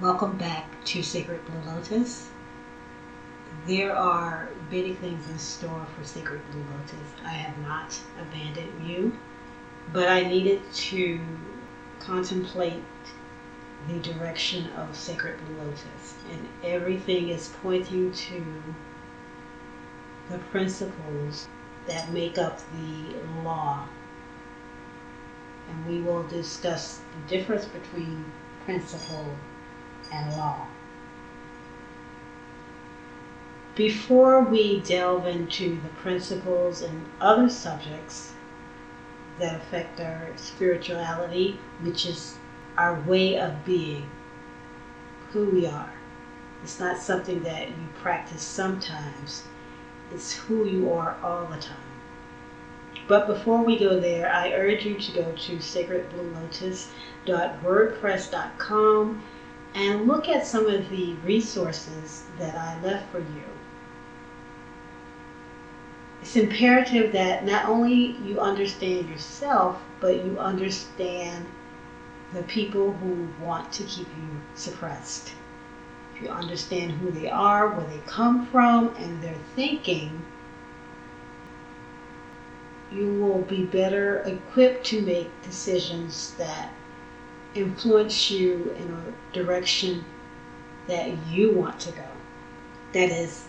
Welcome back to Sacred Blue Lotus. There are many things in store for Sacred Blue Lotus. I have not abandoned you, but I needed to contemplate the direction of Sacred Blue Lotus, and everything is pointing to the principles that make up the law. And we will discuss the difference between principle and law. Before we delve into the principles and other subjects that affect our spirituality, which is our way of being, who we are. It's not something that you practice sometimes, it's who you are all the time. But before we go there, I urge you to go to sacredbluelotus.wordpress.com and look at some of the resources that I left for you. It's imperative that not only you understand yourself, but you understand the people who want to keep you suppressed. If you understand who they are, where they come from, and their thinking, you will be better equipped to make decisions that influence you in a direction that you want to go. That is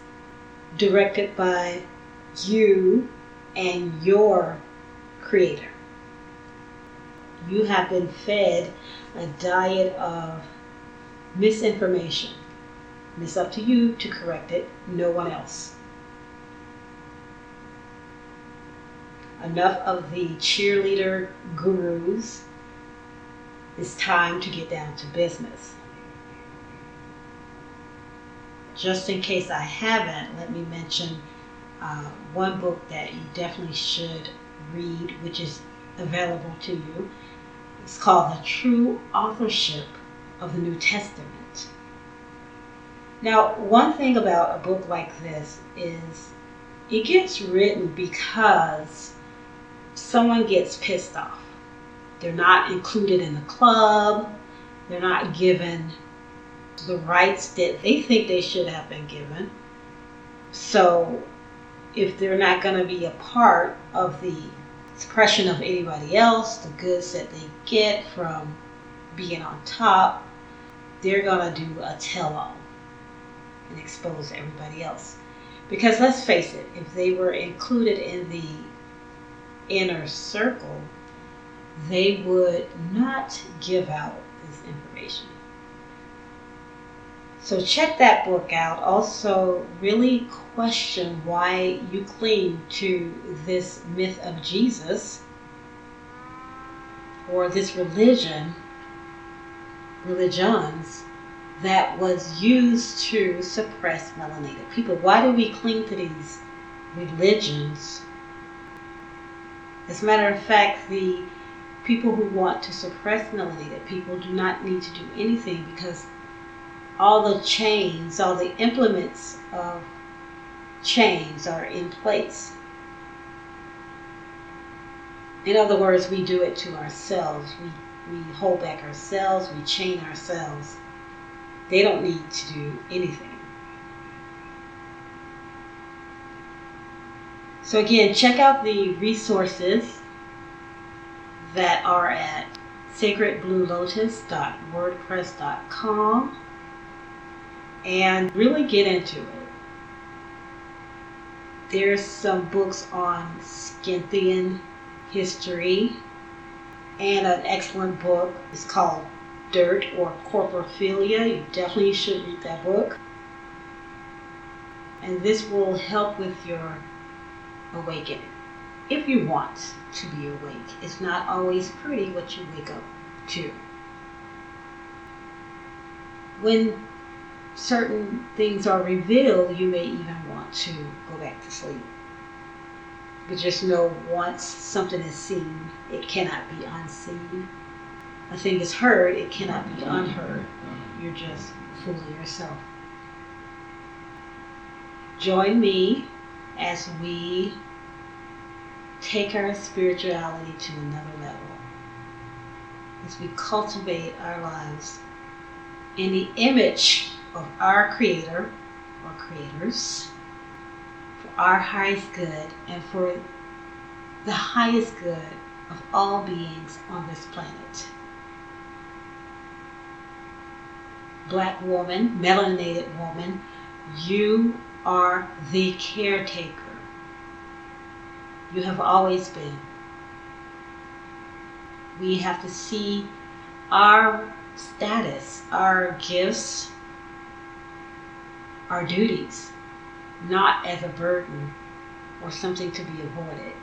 directed by you and your creator. You have been fed a diet of misinformation. And it's up to you to correct it, no one else. Enough of the cheerleader gurus it's time to get down to business. Just in case I haven't, let me mention uh, one book that you definitely should read, which is available to you. It's called The True Authorship of the New Testament. Now, one thing about a book like this is it gets written because someone gets pissed off they're not included in the club. They're not given the rights that they think they should have been given. So, if they're not going to be a part of the suppression of anybody else, the goods that they get from being on top, they're going to do a tell all and expose everybody else. Because let's face it, if they were included in the inner circle, they would not give out this information. So check that book out. Also, really question why you cling to this myth of Jesus or this religion, religions that was used to suppress melanated people. Why do we cling to these religions? As a matter of fact, the people who want to suppress melanated people do not need to do anything because all the chains, all the implements of chains are in place. In other words, we do it to ourselves. We, we hold back ourselves, we chain ourselves. They don't need to do anything. So, again, check out the resources that are at sacredbluelotus.wordpress.com and really get into it. There's some books on Scythian history and an excellent book. It's called Dirt or Corporophilia. You definitely should read that book. And this will help with your awakening if you want to be awake. It's not always pretty what you wake up to. When certain things are revealed, you may even want to go back to sleep. But just know once something is seen, it cannot be unseen. A thing is heard, it cannot be unheard. You're just fooling yourself. Join me as we take our spirituality to another level as we cultivate our lives in the image of our Creator or creators for our highest good and for the highest good of all beings on this planet. Black woman, melanated woman, you are the caretaker. You have always been. We have to see our status, our gifts, our duties, not as a burden or something to be avoided,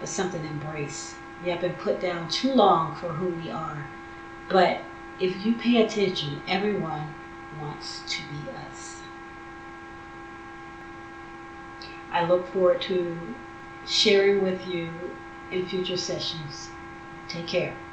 but something embraced. We have been put down too long for who we are. But if you pay attention, everyone wants to be us. I look forward to sharing with you in future sessions. Take care.